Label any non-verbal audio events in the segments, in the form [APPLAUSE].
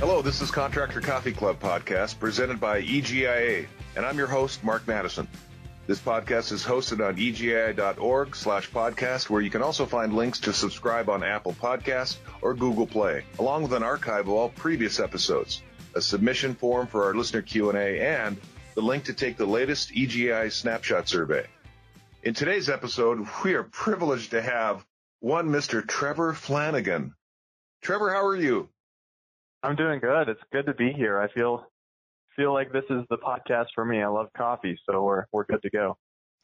Hello, this is Contractor Coffee Club podcast presented by EGIA, and I'm your host, Mark Madison. This podcast is hosted on egia.org slash podcast, where you can also find links to subscribe on Apple Podcasts or Google Play, along with an archive of all previous episodes, a submission form for our listener Q&A, and the link to take the latest EGIA snapshot survey. In today's episode, we are privileged to have one Mr. Trevor Flanagan. Trevor, how are you? I'm doing good. It's good to be here. I feel feel like this is the podcast for me. I love coffee, so we're we're good to go.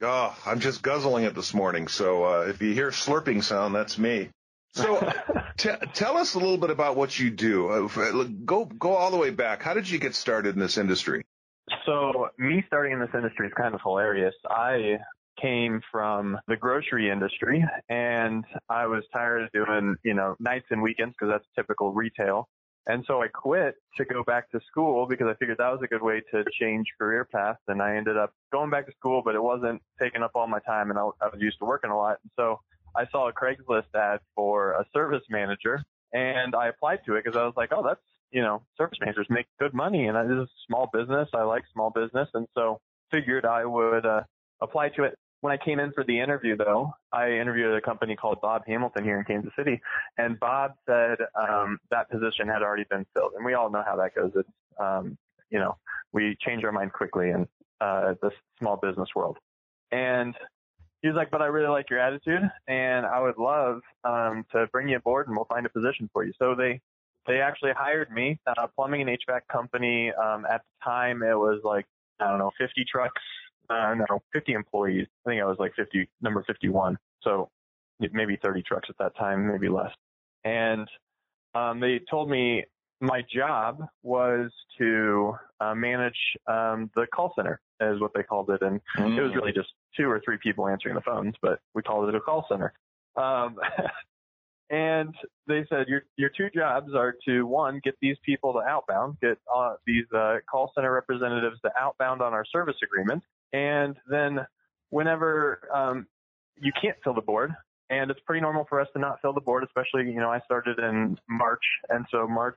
Oh, I'm just guzzling it this morning. So uh, if you hear slurping sound, that's me. So [LAUGHS] t- tell us a little bit about what you do. Uh, go go all the way back. How did you get started in this industry? So me starting in this industry is kind of hilarious. I came from the grocery industry and I was tired of doing, you know, nights and weekends because that's typical retail. And so I quit to go back to school because I figured that was a good way to change career path. And I ended up going back to school, but it wasn't taking up all my time and I, I was used to working a lot. And so I saw a Craigslist ad for a service manager and I applied to it because I was like, oh, that's, you know, service managers make good money and this is a small business. I like small business. And so figured I would, uh, apply to it when I came in for the interview, though, I interviewed a company called Bob Hamilton here in Kansas City, and Bob said um, that position had already been filled, and we all know how that goes. It's um, you know we change our mind quickly in uh, the small business world, and he was like, "But I really like your attitude, and I would love um, to bring you aboard, and we'll find a position for you." So they they actually hired me, a plumbing and HVAC company. Um, at the time, it was like I don't know, 50 trucks uh, no, 50 employees. I think I was like 50, number 51. So maybe 30 trucks at that time, maybe less. And um, they told me my job was to uh, manage um, the call center, is what they called it, and mm. it was really just two or three people answering the phones, but we called it a call center. Um, [LAUGHS] and they said your your two jobs are to one get these people to outbound, get uh, these uh, call center representatives to outbound on our service agreement, and then whenever um, you can't fill the board, and it's pretty normal for us to not fill the board, especially, you know, I started in March, and so March,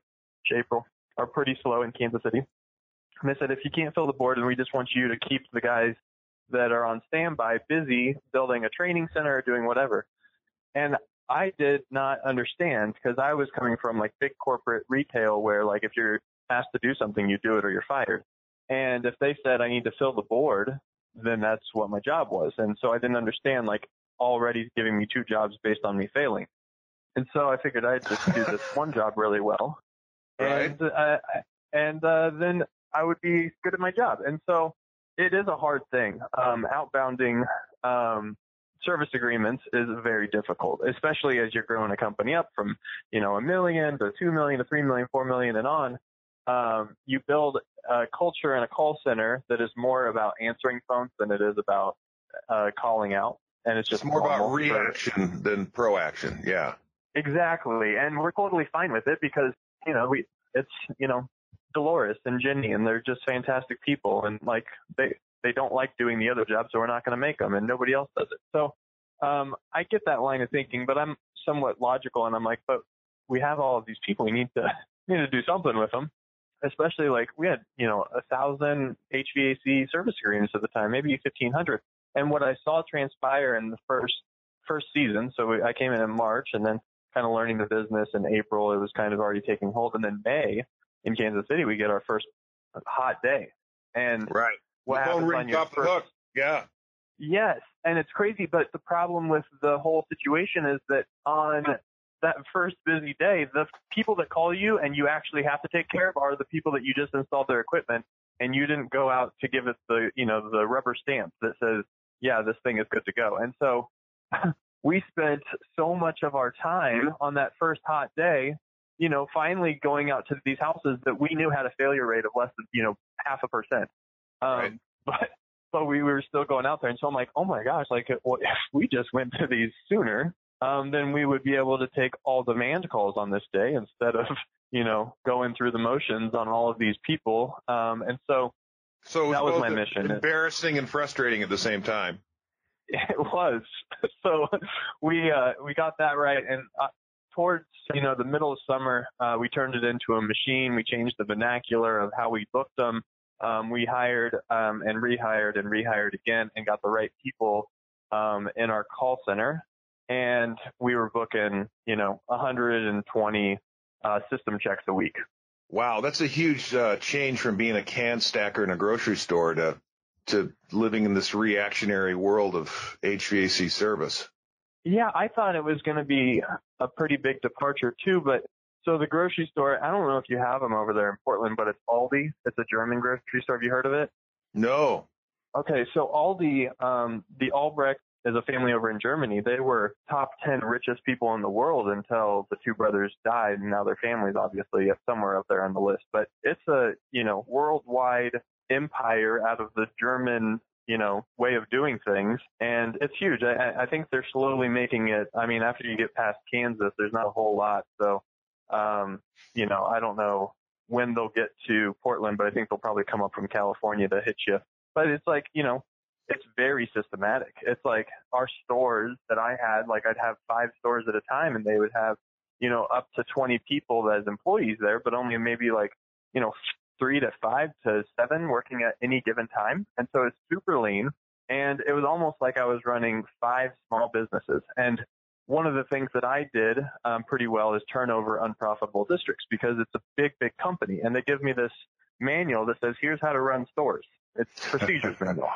April are pretty slow in Kansas City. And they said, if you can't fill the board, and we just want you to keep the guys that are on standby busy building a training center or doing whatever. And I did not understand because I was coming from like big corporate retail where like if you're asked to do something, you do it or you're fired. And if they said I need to fill the board, then that's what my job was. And so I didn't understand like already giving me two jobs based on me failing. And so I figured I'd just do this [LAUGHS] one job really well. Right. And, uh, and, uh, then I would be good at my job. And so it is a hard thing. Um, outbounding, um, service agreements is very difficult, especially as you're growing a company up from, you know, a million to two million to three million, four million and on um, you build a culture in a call center that is more about answering phones than it is about uh, calling out. And it's just it's more about reaction for, than proaction. Yeah. Exactly. And we're totally fine with it because, you know, we, it's, you know, Dolores and Jenny and they're just fantastic people. And like they, they don't like doing the other job, so we're not going to make them and nobody else does it. So, um, I get that line of thinking, but I'm somewhat logical and I'm like, but we have all of these people. We need to, [LAUGHS] we need to do something with them especially like we had, you know, a thousand HVAC service agreements at the time, maybe 1500. And what I saw transpire in the first, first season, so we, I came in in March and then kind of learning the business in April, it was kind of already taking hold. And then May in Kansas City, we get our first hot day. And right. what the phone rings off first, the hook. Yeah. Yes. And it's crazy, but the problem with the whole situation is that on that first busy day, the people that call you and you actually have to take care of are the people that you just installed their equipment and you didn't go out to give it the, you know, the rubber stamp that says, yeah, this thing is good to go. And so [LAUGHS] we spent so much of our time on that first hot day, you know, finally going out to these houses that we knew had a failure rate of less than, you know, half a percent. Um, right. [LAUGHS] but, but we were still going out there. And so I'm like, oh my gosh, like if we just went to these sooner, um, then we would be able to take all demand calls on this day instead of, [LAUGHS] you know, going through the motions on all of these people. Um, and so, so that was my mission. Embarrassing and frustrating at the same time. [LAUGHS] It was. [LAUGHS] So we, uh, we got that right. And I, towards you know the middle of summer, uh, we turned it into a machine. We changed the vernacular of how we booked them. Um, we hired um, and rehired and rehired again, and got the right people um, in our call center. And we were booking, you know, 120 uh, system checks a week. Wow, that's a huge uh, change from being a can stacker in a grocery store to to living in this reactionary world of HVAC service. Yeah, I thought it was going to be a pretty big departure too, but so the grocery store, I don't know if you have them over there in Portland, but it's Aldi. It's a German grocery store. Have you heard of it? No. Okay, so Aldi, um, the Albrecht is a family over in Germany. They were top 10 richest people in the world until the two brothers died, and now their families obviously somewhere up there on the list. But it's a, you know, worldwide empire out of the German you know, way of doing things. And it's huge. I, I think they're slowly making it. I mean, after you get past Kansas, there's not a whole lot. So, um, you know, I don't know when they'll get to Portland, but I think they'll probably come up from California to hit you. But it's like, you know, it's very systematic. It's like our stores that I had, like I'd have five stores at a time and they would have, you know, up to 20 people as employees there, but only maybe like, you know, three to five to seven working at any given time. And so it's super lean. And it was almost like I was running five small businesses. And one of the things that I did um, pretty well is turn over unprofitable districts because it's a big, big company. And they give me this manual that says, here's how to run stores. It's [LAUGHS] procedures manual.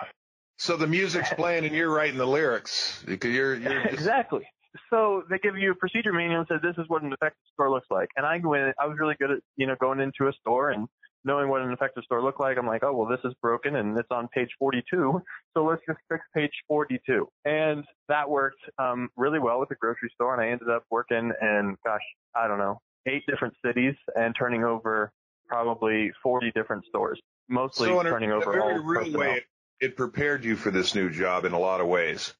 So the music's [LAUGHS] playing and you're writing the lyrics. You're, you're just... exactly. So they give you a procedure manual and says this is what an effective store looks like. And I went, I was really good at, you know, going into a store and knowing what an effective store looked like, I'm like, oh, well, this is broken and it's on page 42. So let's just fix page 42. And that worked um, really well with the grocery store. And I ended up working in, gosh, I don't know, eight different cities and turning over probably 40 different stores, mostly so turning a, over a very all real personnel. way, it prepared you for this new job in a lot of ways.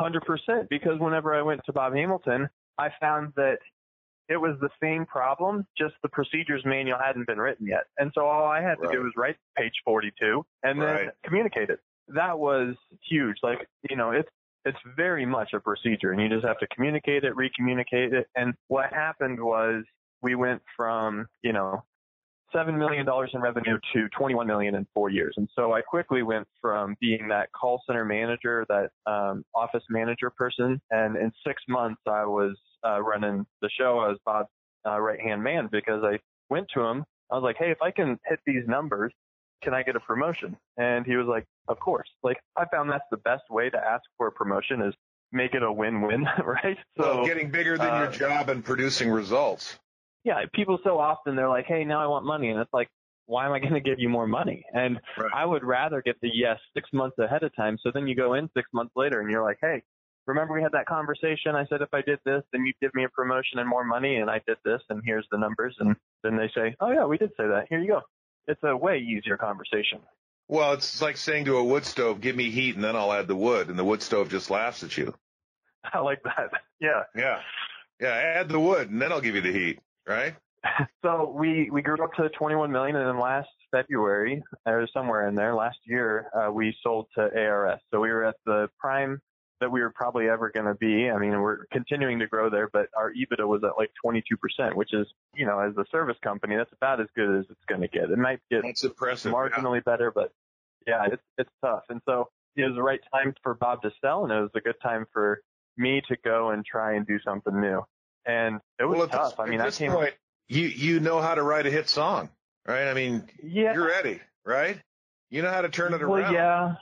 100% because whenever I went to Bob Hamilton, I found that it was the same problem, just the procedures manual hadn't been written yet. And so all I had to right. do was write page 42 and then right. communicate it. That was huge. Like, you know, it's, it's very much a procedure and you just have to communicate it, recommunicate it. And what happened was we went from, you know, seven million dollars in revenue to 21 million in four years. And so I quickly went from being that call center manager, that um, office manager person, and in six months I was uh, running the show. I was Bob's uh, right hand man because I went to him. I was like, hey, if I can hit these numbers, can I get a promotion? And he was like, of course. Like I found that's the best way to ask for a promotion is make it a win-win, [LAUGHS] right? So well, getting bigger than uh, your job and producing results. Yeah, people so often they're like, hey, now I want money, and it's like, why am I going to give you more money? And right. I would rather get the yes six months ahead of time. So then you go in six months later and you're like, hey, remember we had that conversation? I said if I did this, then you'd give me a promotion and more money, and I did this, and here's the numbers. And then they say, oh yeah, we did say that. Here you go. It's a way easier conversation. Well, it's like saying to a wood stove, give me heat and then I'll add the wood, and the wood stove just laughs at you. [LAUGHS] I like that. Yeah. Yeah. Yeah. Add the wood and then I'll give you the heat, right? [LAUGHS] so we, we grew up to 21 million and then last February or somewhere in there last year, uh, we sold to ARS. So we were at the prime that we were probably ever going to be. I mean, we're continuing to grow there, but our EBITDA was at like 22%, which is, you know, as a service company, that's about as good as it's going to get. It might get that's impressive, marginally yeah. better, but yeah, it's, it's tough. And so it was the right time for Bob to sell and it was a good time for me to go and try and do something new. And it was well, tough. This, I mean, I came. Point, you, you know how to write a hit song, right? I mean, yeah. you're ready, right? You know how to turn it well, around. Yeah.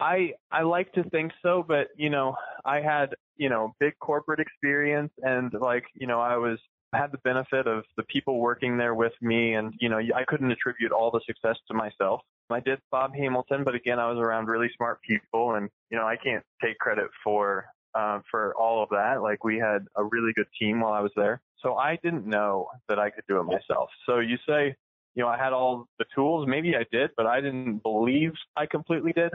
I I like to think so, but you know, I had you know big corporate experience, and like you know, I was had the benefit of the people working there with me, and you know, I couldn't attribute all the success to myself. I did Bob Hamilton, but again, I was around really smart people, and you know, I can't take credit for uh, for all of that. Like we had a really good team while I was there, so I didn't know that I could do it myself. So you say, you know, I had all the tools. Maybe I did, but I didn't believe I completely did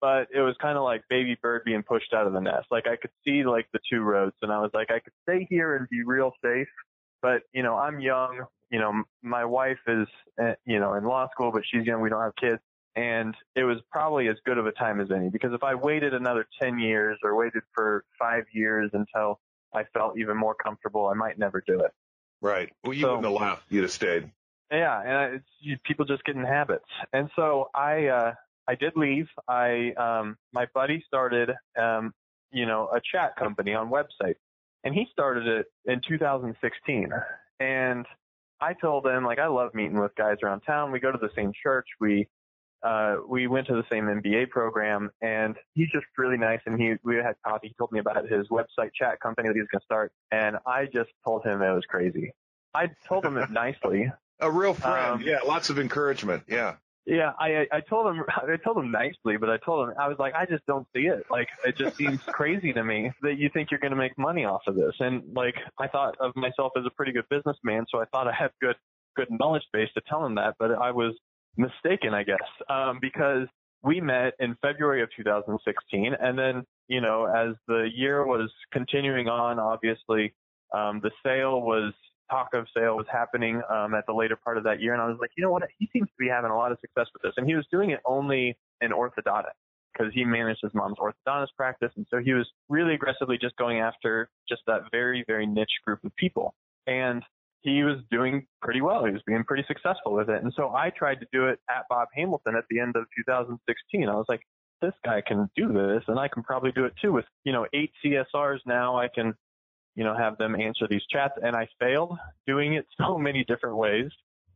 but it was kind of like baby bird being pushed out of the nest. Like I could see like the two roads and I was like, I could stay here and be real safe, but you know, I'm young, you know, my wife is, eh, you know, in law school, but she's young. We don't have kids. And it was probably as good of a time as any because if I waited another 10 years or waited for five years until I felt even more comfortable, I might never do it. Right. Well, you So- wouldn't have left. You'd have stayed. Yeah, and it's you, people just get in habits. And so I uh I did leave. I um my buddy started um you know a chat company on website, and he started it in 2016. And I told him like I love meeting with guys around town. We go to the same church. We uh we went to the same MBA program, and he's just really nice. And he we had coffee. He told me about his website chat company that he's going to start, and I just told him it was crazy. I told him it [LAUGHS] nicely. A real friend. Um, yeah. Lots of encouragement. Yeah. Yeah, I I told him [LAUGHS] I told him nicely, but I told him I was like I just don't see it. Like it just seems [LAUGHS] crazy to me that you think you're going to make money off of this. And like I thought of myself as a pretty good businessman, so I thought I had good good knowledge base to tell him that, but I was mistaken, I guess, um, because we met in February of 2016, and then you know as the year was continuing on, obviously um, the sale was talk of sale was happening um, at the later part of that year, and I was like, you know what, he seems to be having a lot of success with this, and he was doing it only in orthodontics because he managed his mom's orthodontist practice, and so he was really aggressively just going after just that very very niche group of people, and he was doing pretty well. He was being pretty successful with it, and so I tried to do it at Bob Hamilton at the end of 2016. I was like. This guy can do this, and I can probably do it too. With you know eight CSRs now, I can you know, have them answer these chats. And I failed doing it [LAUGHS] so many different ways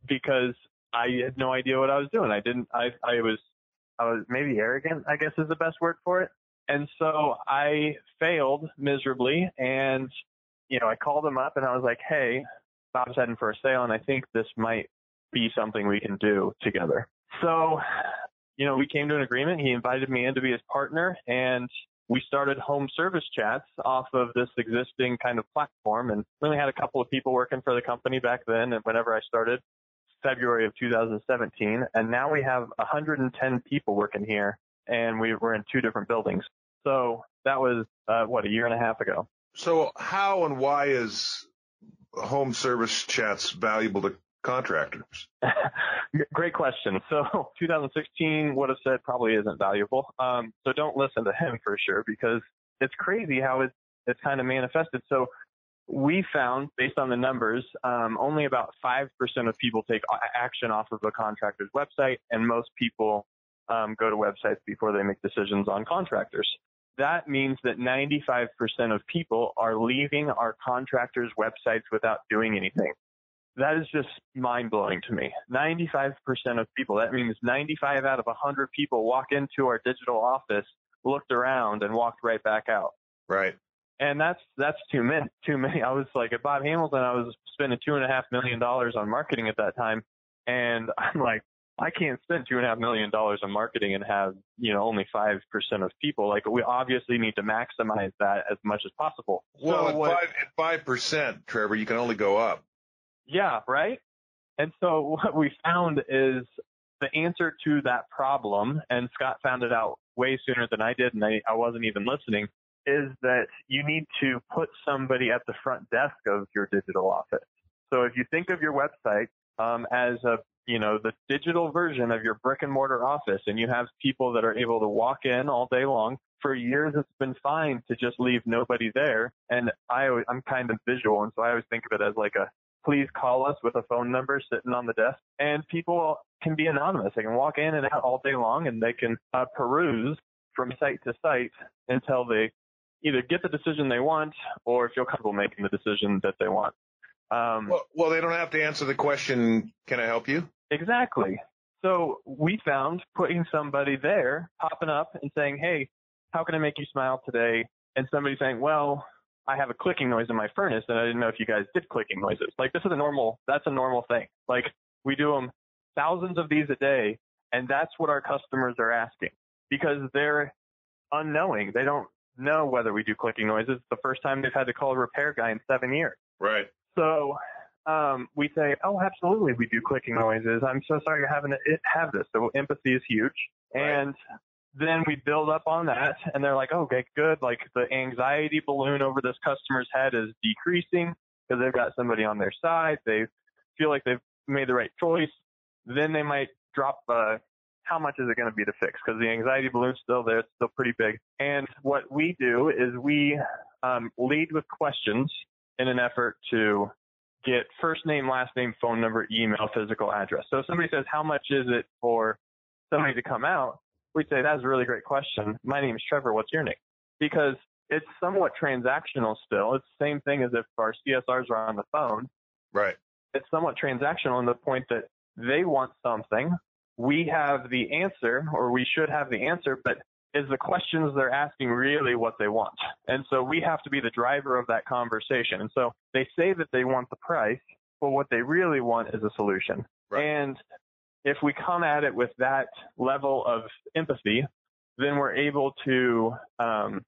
because I had no idea what I was doing. I didn't, I, I was, I was maybe arrogant, I guess is the best word for it. And so I failed miserably and, you know, I called him up and I was like, Hey, Bob's heading for a sale and I think this might be something we can do together. So, you know, we came to an agreement. He invited me in to be his partner and we started home service chats off of this existing kind of platform and we only had a couple of people working for the company back then and whenever I started February of 2017 and now we have 110 people working here and we were in two different buildings. So that was uh, what a year and a half ago. So how and why is home service chats valuable to contractors? [LAUGHS] Great question. So [LAUGHS] 2016 would have said probably isn't valuable. Um, so don't listen to him for sure because it's crazy how it's, it's kind of manifested. So we found based on the numbers, um, only about 5% of people take action off of a contractor's website and most people um, go to websites before they make decisions on contractors. That means that 95% of people are leaving our contractors' websites without doing anything that is just mind blowing to me. 95% of people, that means 95 out of 100 people walk into our digital office, looked around and walked right back out. Right. And that's, that's too many, too many. I was like at Bob Hamilton, I was spending two and a half million dollars on marketing at that time. And [LAUGHS] I'm like, I can't spend two and a half million dollars on marketing and have, you know, only 5% of people. Like we obviously need to maximize that as much as possible. Well, So at what- five, at five percent, Trevor, you can only go up. Yeah, right? And so [LAUGHS] what we found is the answer to that problem, and Scott found it out way sooner than I did, and I, I wasn't even listening, is that you need to put somebody at the front desk of your digital office. So if you think of your website um, as a you know the digital version of your brick and mortar office, and you have people that are able to walk in all day long. For years, it's been fine to just leave nobody there, and I always, I'm kind of visual, and so I always think of it as like a please call us with a phone number sitting on the desk. And people can be anonymous. They can walk in and out all day long and they can uh, peruse from site to site until they either get the decision they want or feel comfortable making the decision that they want. Um, Well, well, they don't have to answer the question, can I help you? Exactly. So we found putting somebody there, popping up and saying, Hey, how can I make you smile today? And somebody saying, Well, I have a clicking noise in my furnace and I didn't know if you guys did clicking noises. Like this is a normal, that's a normal thing. Like we do them thousands of these a day and that's what our customers are asking because they're unknowing. They don't know whether we do clicking noises. It's the first time they've had to call a repair guy in seven years. Right. So um, we say, oh, absolutely, we do clicking noises. I'm so sorry you're having to it- have this. So empathy is huge. Right. And then we build up on that, and they're like, okay, good. Like the anxiety balloon over this customer's head is decreasing because they've got somebody on their side. They feel like they've made the right choice. Then they might drop a, how much is it going to be to fix? Because the anxiety balloon's still there. It's still pretty big. And what we do is we um, lead with questions in an effort to get first name, last name, phone number, email, physical address. So if somebody says, how much is it for somebody to come out? We'd say, that's a really great question. My name is Trevor. What's your name? Because it's somewhat transactional still. It's the same thing as if our CSRs are on the phone. Right. It's somewhat transactional in the point that they want something. We have the answer, or we should have the answer, but is the questions they're asking really what they want? And so we have to be the driver of that conversation. And so they say that they want the price, but what they really want is a solution. Right. And if we come at it with that level of empathy, then we're able to um,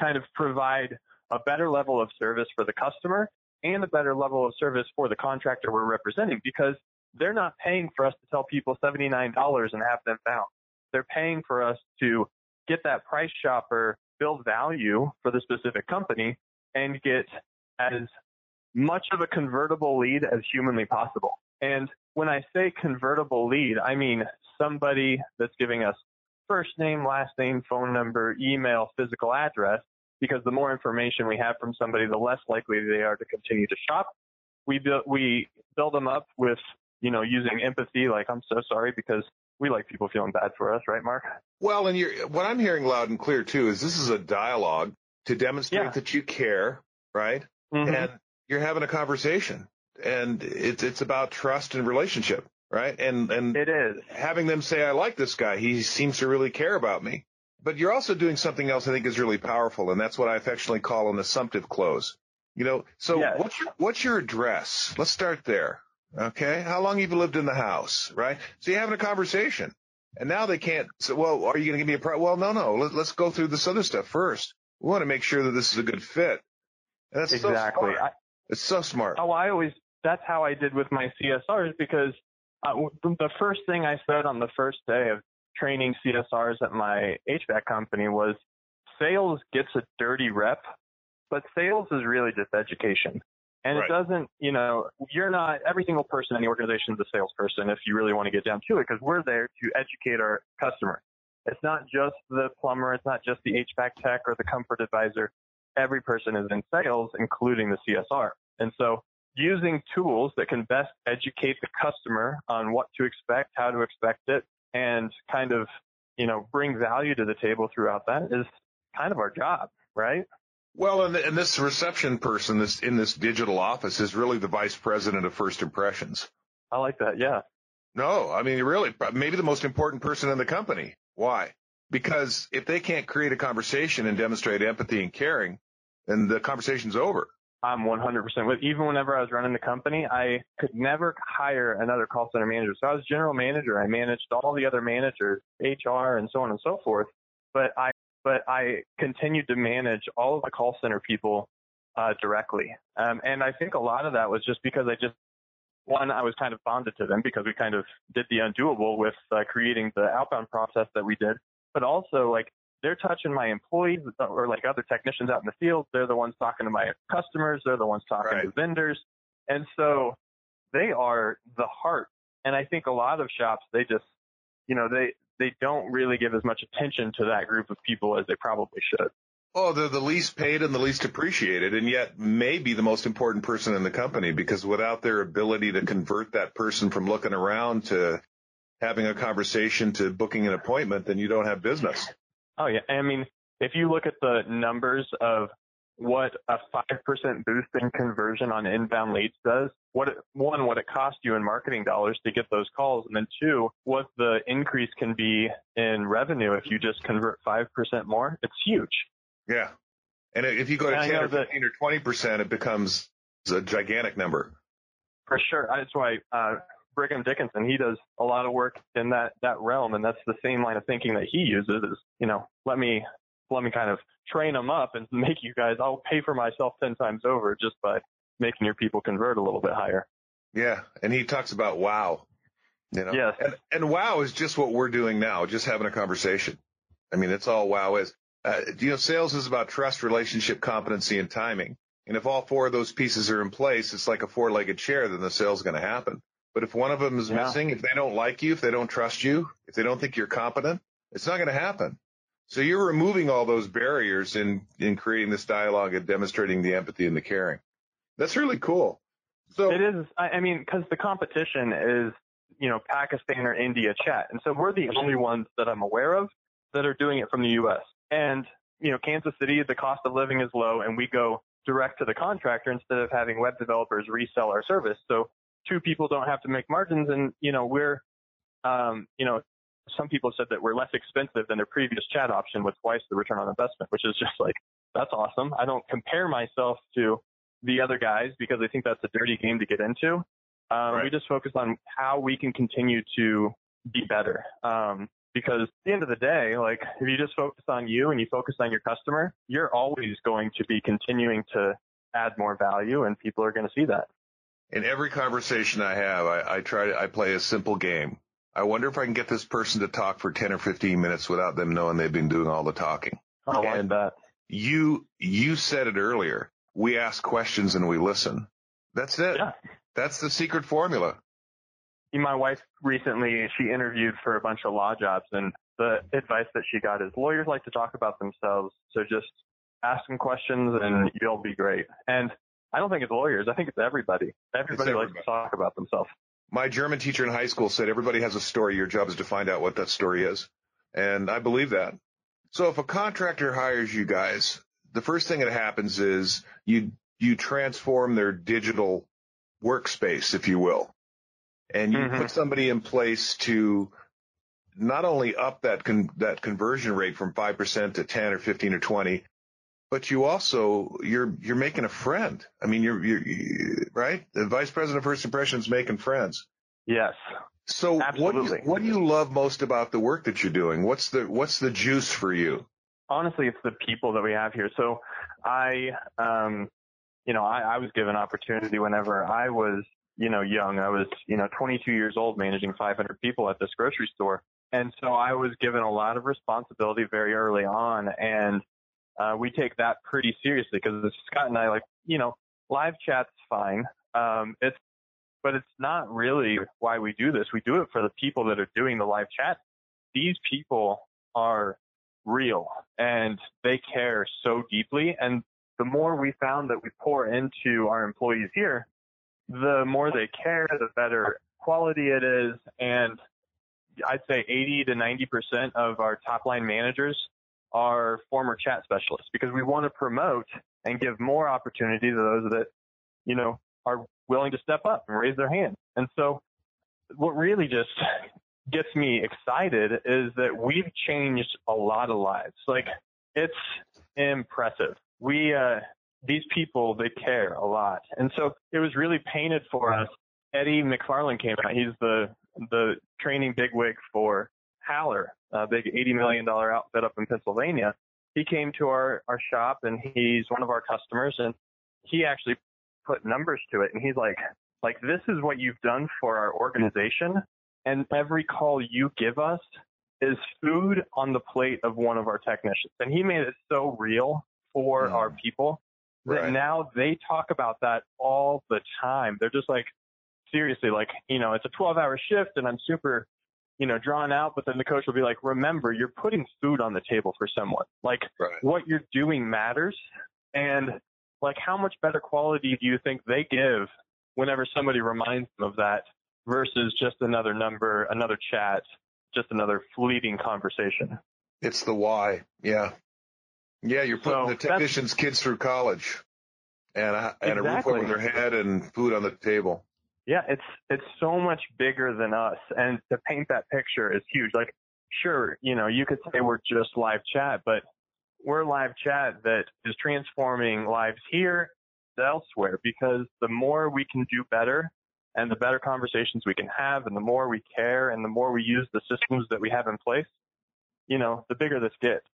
kind of provide a better level of service for the customer and a better level of service for the contractor we're representing because they're not paying for us to tell people $79 and have them found. They're paying for us to get that price shopper build value for the specific company and get as much of a convertible lead as humanly possible. And when I say convertible lead, I mean somebody that's giving us first name, last name, phone number, email, physical address, because the more information we have from somebody, the less likely they are to continue to shop. We build, we build them up with, you know, using empathy, like, I'm so sorry because we like people feeling bad for us, right, Mark? Well, and you're, what I'm hearing loud and clear too is this is a dialogue to demonstrate yeah. that you care, right? Mm-hmm. And you're having a conversation and it's, it's about trust and relationship, right? And, and it is having them say, I like this guy. He seems to really care about me. But you're also doing something else I think is really powerful. And that's what I affectionately call an assumptive close. You know, so yes. what's your, what's your address? Let's start there. Okay. How long have you lived in the house? Right. So you're having a conversation and now they can't say, well, are you going to give me a price? Well, no, no. Let, us go through this other stuff first. We want to make sure that this is a good fit. And that's exactly. So I, it's so smart. Oh, I always, that's how I did with my CSRs because uh, the first thing I said on the first day of training CSRs at my HVAC company was sales gets a dirty rep, but sales is really just education. And right. it doesn't, you know, you're not, every single person in the organization is a salesperson if you really want to get down to it, because we're there to educate our customer. It's not just the plumber, it's not just the HVAC tech or the comfort advisor. Every person is in sales, including the CSR. And so using tools that can best educate the customer on what to expect, how to expect it, and kind of, you know, bring value to the table throughout that is kind of our job, right? Well, and, and this reception person this in this digital office is really the vice president of first impressions. I like that. Yeah. No, I mean, really, maybe the most important person in the company. Why? Because if they can't create a conversation and demonstrate empathy and caring, then the conversation's over. I'm 100% with. Even whenever I was running the company, I could never hire another call center manager. So I was general manager. I managed all the other managers, HR, and so on and so forth. But I but I continued to manage all of the call center people uh, directly. Um, and I think a lot of that was just because I just, one, I was kind of bonded to them because we kind of did the undoable with uh, creating the outbound process that we did. But also, like, they're touching my employees or like other technicians out in the field. They're the ones talking to my customers. They're the ones talking right. to vendors. And so they are the heart. And I think a lot of shops, they just, you know, they, they don't really give as much attention to that group of people as they probably should. Oh, they're the least paid and the least appreciated, and yet maybe the most important person in the company because without their ability to convert that person from looking around to having a conversation to booking an appointment, then you don't have business. Oh yeah, I mean, if you look at the numbers of what a 5% boost in conversion on inbound leads does. What it, one, what it costs you in marketing dollars to get those calls. And then two, what the increase can be in revenue if you just convert 5% more. It's huge. Yeah. And if you go to 10 or 15 or 20%, it becomes a gigantic number. For sure. That's why, uh, Brigham Dickinson, he does a lot of work in that, that realm. And that's the same line of thinking that he uses is, you know, let me let me kind of train them up and [LAUGHS] make you guys, I'll pay for myself 10 times over just by making your people convert a little bit higher. Yeah. And he talks about wow. You know? Yes. And, and wow is just what we're doing now, just having a conversation. I mean, that's all wow is. Uh, you know, sales is about trust, relationship, competency, and timing. And if all four of those pieces are in place, it's like a four-legged chair, then the sale is going to happen. But if one of them is Yeah. missing, if they don't like you, if they don't trust you, if they don't think you're competent, it's not going to happen. So you're removing all those barriers in, in creating this dialogue and demonstrating the empathy and the caring. That's really cool. So It is. I, I mean, because the competition is, you know, Pakistan or India chat, and so we're the only ones that I'm aware of that are doing it from the U.S. And you know, Kansas City, the cost of living is low, and we go direct to the contractor instead of having web developers resell our service. So two people don't have to make margins, and you know, we're, um, you know, some people said that we're less expensive than their previous chat option with twice the return on investment, which is [LAUGHS] just like that's awesome. I don't compare myself to the other guys because I think that's a dirty game to get into. Um, Right. We just focus on how we can continue to be better. Um, because at the end of the day, like if you just focus on you and you focus on your customer, you're always going to be continuing to add more value and people are going to see that. in every conversation I have, I, I try to, I play a simple game. I wonder if I can get this person to talk for 10 or 15 minutes without them knowing they've been doing all the talking. I like And- that. You, you said it earlier. We ask questions and we listen. That's it. Yeah. That's the secret formula. My wife recently, she interviewed for a bunch of law jobs and the advice that she got is lawyers like to talk about themselves. So just ask them questions and you'll be great. And I don't think it's lawyers. I think it's everybody. Everybody likes everybody. to talk about themselves. My German teacher in high school said everybody has a story. Your job is to find out what that story is. And I believe that. So if a contractor hires you guys, the first thing that happens is you, you transform their digital workspace, if you will, and you Mhm. put somebody in place to not only up that con- that conversion rate from 5% to 10 or 15 or 20, but you also, you're, you're making a friend. I mean, you're, you're, you right? The vice president of first impressions making friends. Yes. So what do, you, Absolutely. what do you love most about the work that you're doing? What's the, what's the juice for you? honestly, it's the people that we have here. So I, um, you know, I, I was given opportunity whenever I was, you know, young. I was, you know, 22 years old managing 500 people at this grocery store. And so I was given a lot of responsibility very early on. And, uh, we take that pretty seriously because Scott and I like, you know, live chat's fine. Um, it's, but it's not really why we do this. We do it for the people that are doing the live chat. These people are real and they care so deeply. And the more we found that we pour into our employees here, the more they care, the better quality it is. And I'd say 80 to 90% of our top line managers are former chat specialists because we want to promote and give more opportunity to those that, you know, are willing to step up and raise their hand. And so what really just gets me excited is that we've changed a lot of lives. Like it's impressive. We, uh, these people, they care a lot. And so it was really painted for us. Eddie McFarland came out. He's the, the training bigwig for Haller, a big $80 million outfit up in Pennsylvania. He came to our, our shop and he's one of our customers and he actually put numbers to it. And he's like, like, this is what you've done for our organization. And every call you give us is food on the plate of one of our technicians. And he made it so real for Mm. our people that Right. now they talk about that all the time. They're just like, seriously, like, you know, it's a 12 hour shift and I'm super, you know, drawn out, but then the coach will be like, remember, you're putting food on the table for someone. Like, Right. what you're doing matters. And like, how much better quality do you think they give whenever somebody reminds them of that versus just another number, another chat, just another fleeting conversation? It's the why. Yeah. Yeah. You're putting So the technicians' kids through college and a, and a roof over their head and food on the table. Yeah, it's it's so much bigger than us, and to paint that picture is huge. Like, sure, you know, you could say we're just live chat, but we're live chat that is transforming lives here elsewhere. Because the more we can do better, and the better conversations we can have, and the more we care, and the more we use the systems that we have in place, you know, the bigger this gets.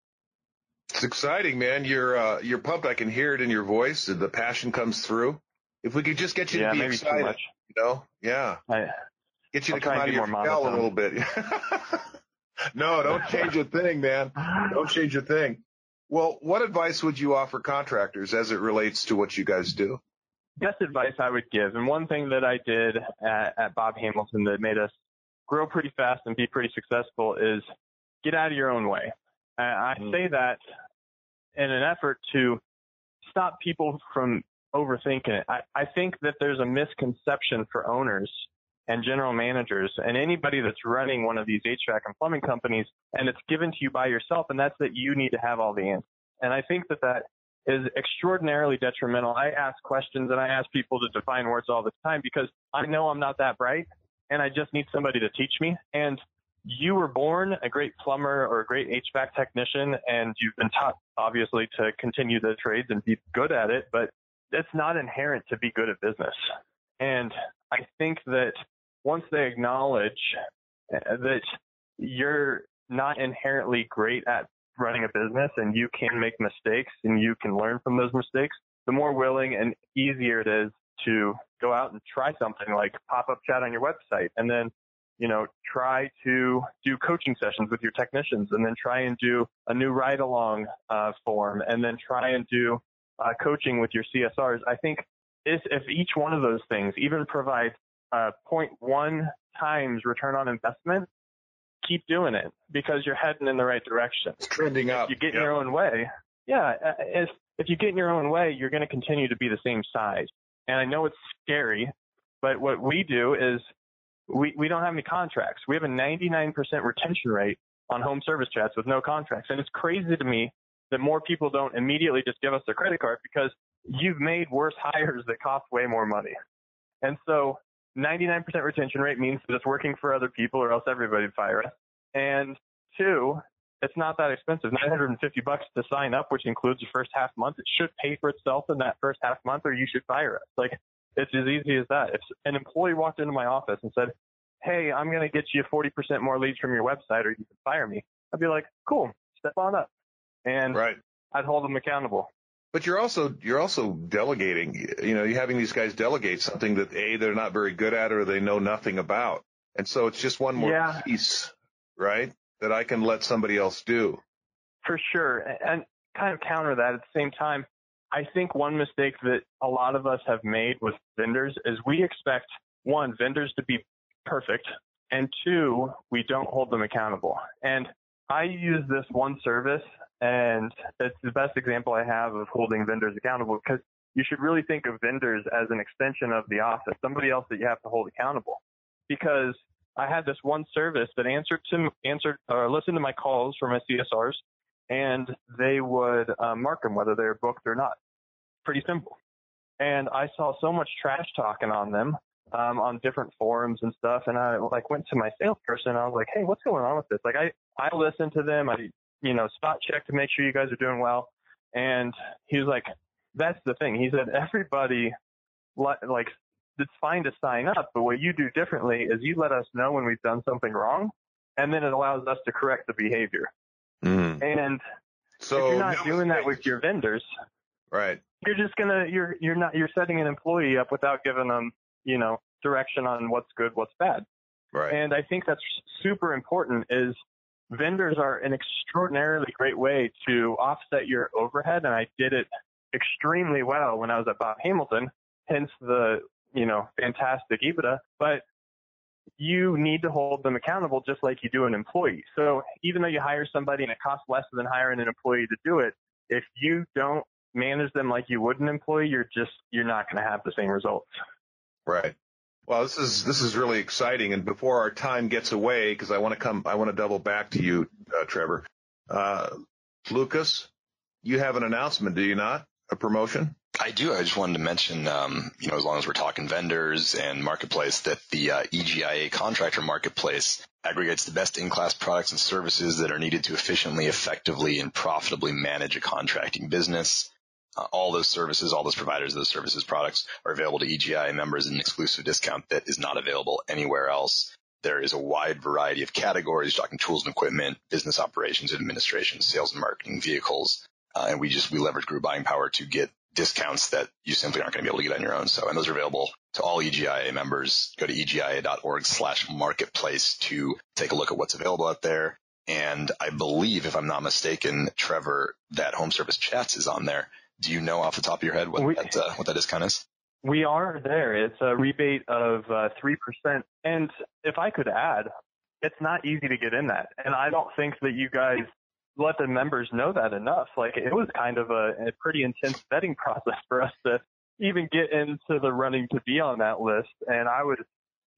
It's exciting, man. You're, uh, you're pumped. I can hear it in your voice. The passion comes through. If we could just get you yeah, to be excited, you know? Yeah. I, Get you I'll to come out of your more shell a little bit. [LAUGHS] no, don't change a thing, man. Don't change a thing. Well, what advice would you offer contractors as it relates to what you guys do? best advice I would give, and one thing that I did at, at Bob Hamilton that made us grow pretty fast and be pretty successful is get out of your own way. I mm. say that in an effort to stop people from overthinking it. I, I think that there's a misconception for owners and general managers and anybody that's running one of these HVAC and plumbing companies and it's given to you by yourself and that's that you need to have all the answers. And I think that that is extraordinarily detrimental. I ask questions and I ask people to define words all the time because I know I'm not that bright and I just need somebody to teach me. And you were born a great plumber or a great HVAC technician and you've been taught obviously to continue the trades and be good at it, but it's not inherent to be good at business. And I think that once they acknowledge that you're not inherently great at running a business and you can make mistakes and you can learn from those mistakes, the more willing and easier it is to go out and try something like pop up chat on your website and then, you know, try to do coaching sessions with your technicians and then try and do a new ride along uh, form and then try and do uh, coaching with your CSRs. I think if, if each one of those things even provides uh, 0.1 times return on investment, keep doing it because you're heading in the right direction. It's trending up. You get in your own way, yeah. Uh, if if you get in your own way, you're going to continue to be the same size. And I know it's scary, but what we do is we we don't have any contracts. We have a 99% retention rate on home service chats with no contracts, and it's crazy to me that more people don't immediately just give us their credit card because you've made worse hires that cost way more money. And so 99% retention rate means that it's working for other people or else everybody would fire us. And two, it's not that expensive. 950 bucks to sign up, which includes the first half month. It should pay for itself in that first half month or you should fire us. Like it's as easy as that. If an employee walked into my office and said, Hey, I'm going to get you 40% more leads from your website or you can fire me. I'd be like, cool, step on up. And right. I'd hold them accountable. But you're also you're also delegating. You know, you're having these guys delegate something that a they're not very good at or they know nothing about, and so it's just one more yeah. piece, right? That I can let somebody else do. For sure, and kind of counter that at the same time. I think one mistake that a lot of us have made with vendors is we expect one vendors to be perfect, and two we don't hold them accountable. And I use this one service and it's the best example I have of holding vendors accountable because you should really think of vendors as an extension of the office, somebody else that you have to hold accountable. Because I had this one service that answered to answered or listened to my calls from my CSRs, and they would uh, mark them whether they're booked or not. Pretty simple. And I saw so much trash talking on them um, on different forums and stuff, and I like went to my salesperson. I was like, "Hey, what's going on with this?" Like, I I listen to them. I you know, spot check to make sure you guys are doing well. And he was like, that's the thing. He said, everybody, like, it's fine to sign up, but what you do differently is you let us know when we've done something wrong, and then it allows us to correct the behavior. Mm. And so if you're not no doing that with your vendors, right? You're just gonna you're you're not you're setting an employee up without giving them you know direction on what's good, what's bad. Right. And I think that's super important. Is vendors are an extraordinarily great way to offset your overhead. And I did it extremely well when I was at Bob Hamilton, hence the, you know, fantastic EBITDA. But you need to hold them accountable just like you do an employee. So even though you hire somebody and it costs less than hiring an employee to do it, if you don't manage them like you would an employee, you're just, you're not going to have the same results. Right. Well, this is this is really exciting. And before our time gets away, because I want to come, I want to double back to you, uh, Trevor. Uh, Lucas, you have an announcement, do you not? A promotion? I do. I just wanted to mention, um, you know, as long as we're talking vendors and marketplace, that the uh, EGIA contractor marketplace aggregates the best in-class products and services that are needed to efficiently, effectively, and profitably manage a contracting business. Uh, all those services, all those providers, of those services products are available to EGIA members at an exclusive discount that is not available anywhere else. There is a wide variety of categories, talking tools and equipment, business operations, and administration, sales and marketing, vehicles. Uh, and we just, we leverage group buying power to get discounts that you simply aren't going to be able to get on your own. So, and those are available to all EGIA members. Go to egia.org slash marketplace to take a look at what's available out there. And I believe, if I'm not mistaken, Trevor, that home service chats is on there. Do you know off the top of your head what we, that uh, what that discount is? We are there. It's a rebate of uh, 3%. And if I could add, it's not easy to get in that. And I don't think that you guys let the members know that enough. Like it was kind of a, a pretty intense vetting [LAUGHS] process for us to even get into the running to be on that list. And I was,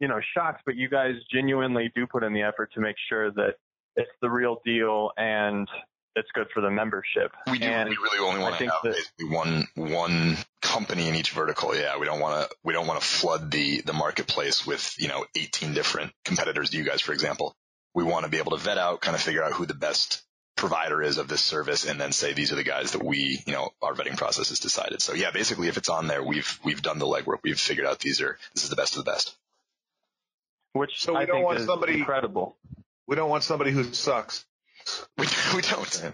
you know, shocked, but you guys genuinely do put in the effort to make sure that it's the real deal and it's good for the membership. We do. And we really only want to have that, basically one one company in each vertical. Yeah, we don't want to we don't want to flood the the marketplace with you know 18 different competitors you guys, for example. We want to be able to vet out, kind of figure out who the best provider is of this service, and then say these are the guys that we you know our vetting process has decided. So yeah, basically, if it's on there, we've we've done the legwork. We've figured out these are this is the best of the best. Which So we I don't think want is somebody- incredible. We don't want somebody who sucks. [LAUGHS] We, we don't.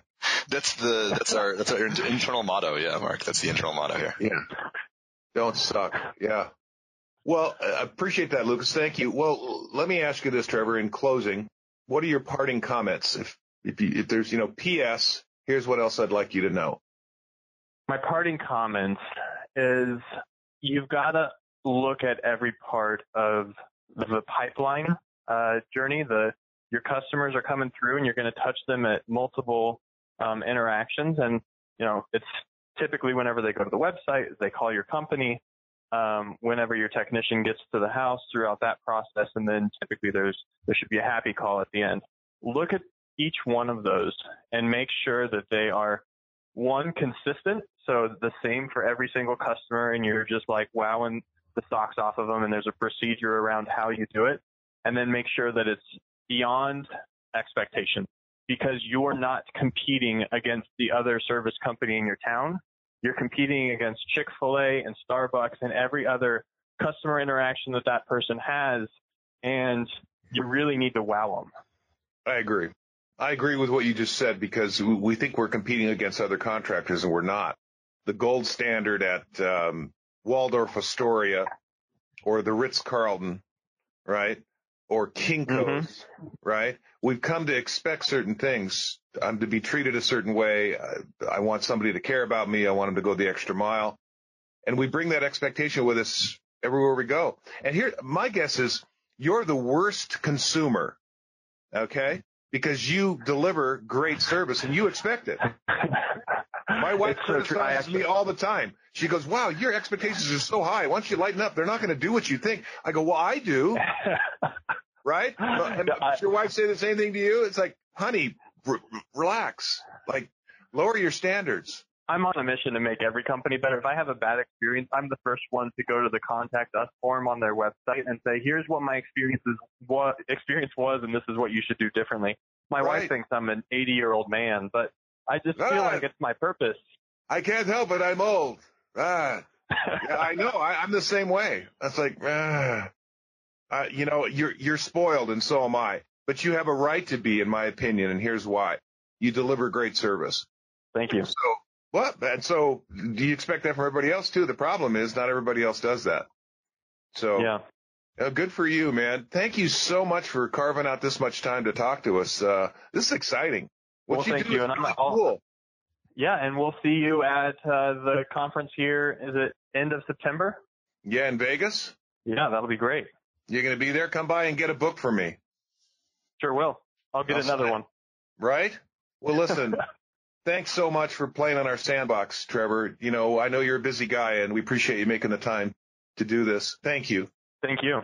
That's the that's our that's our internal motto. Yeah, Mark. That's the internal motto here. Yeah. Don't suck. Yeah. Well, I appreciate that, Lucas. Thank you. Well, let me ask you this, Trevor, in closing. What are your parting comments? If, if, you, if there's, you know, P.S., here's what else I'd like you to know. My parting comments is you've got to look at every part of the pipeline uh, journey. The your customers are coming through, and you're going to touch them at multiple um, interactions. And you know, it's typically whenever they go to the website, they call your company. Um, whenever your technician gets to the house throughout that process, and then typically there's there should be a happy call at the end. Look at each one of those and make sure that they are one consistent, so the same for every single customer, and you're just like wowing the socks off of them, and there's a procedure around how you do it, and then make sure that it's beyond expectation because you're not competing against the other service company in your town. You're competing against Chick-fil-A and Starbucks and every other customer interaction that that person has, and you really need to wow them. I agree. I agree with what you just said because we- think we're competing against other contractors and we're not. The gold standard at um, Waldorf Astoria or the Ritz Carlton, right? Or Kinko's, right? We've come to expect certain things. I'm to be treated a certain way. I, I want somebody to care about me. I want them to go the extra mile. And we bring that expectation with us everywhere we go. And here, my guess is you're the worst consumer. Okay. Because you deliver great service and you expect it. My wife It's so criticizes me all the time. She goes, wow, your expectations are so high. Why don't you lighten up? They're not going to do what you think. I go, well, I do. [LAUGHS] Right? [SIGHS] And I- your wife say the same thing to you? It's like, honey, r- relax. Like, lower your standards. I'm on a mission to make every company better. If I have a bad experience, I'm the first one to go to the contact us form on their website and say, here's what my experience is, what experience was, and this is what you should do differently. My Right. wife thinks I'm an 80 year old man, but I just feel like it's my purpose. I can't help it. I'm old. Ah, yeah, I know. I, I'm the same way. That's like, ah, uh, you know, you're you're spoiled, and so am I. But you have a right to be, in my opinion, and here's why: you deliver great service. Thank you. So what? And so, do you expect that from everybody else too? The problem is, not everybody else does that. So, Yeah. uh, good for you, man. Thank you so much for carving out this much time to talk to us. Uh, this is exciting. What Well, you thank you, and I'm really all- cool. Yeah, and we'll see you at uh, the conference here. Is it end of September? Yeah, in Vegas. Yeah, that'll be great. You're going to be there. Come by and get a book for me. Sure will. I'll get I'll another sign- one. Right? Well, [LAUGHS] listen, thanks so much for playing on our sandbox, Trevor. You know, I know you're a busy guy and we appreciate you making the time to do this. Thank you. Thank you.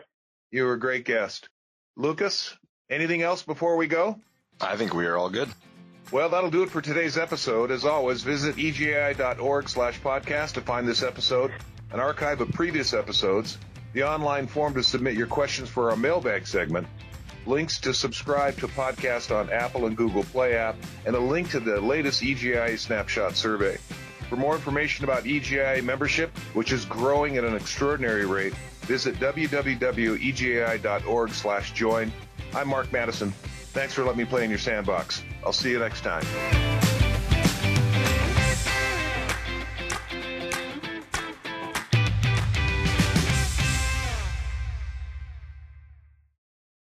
You were a great guest. Lucas, anything else before we go? I think we are all good. Well, that'll do it for today's episode. As always, visit E egia.org slash podcast to find this episode, an archive of previous episodes, the online form to submit your questions for our mailbag segment, links to subscribe to podcast on Apple and Google Play app, and a link to the latest E EGIA snapshot survey. For more information about EGIA membership, which is growing at an extraordinary rate, visit www.egia.org slash join. I'm Mark Matteson. Thanks for letting me play in your sandbox. I'll see you next time.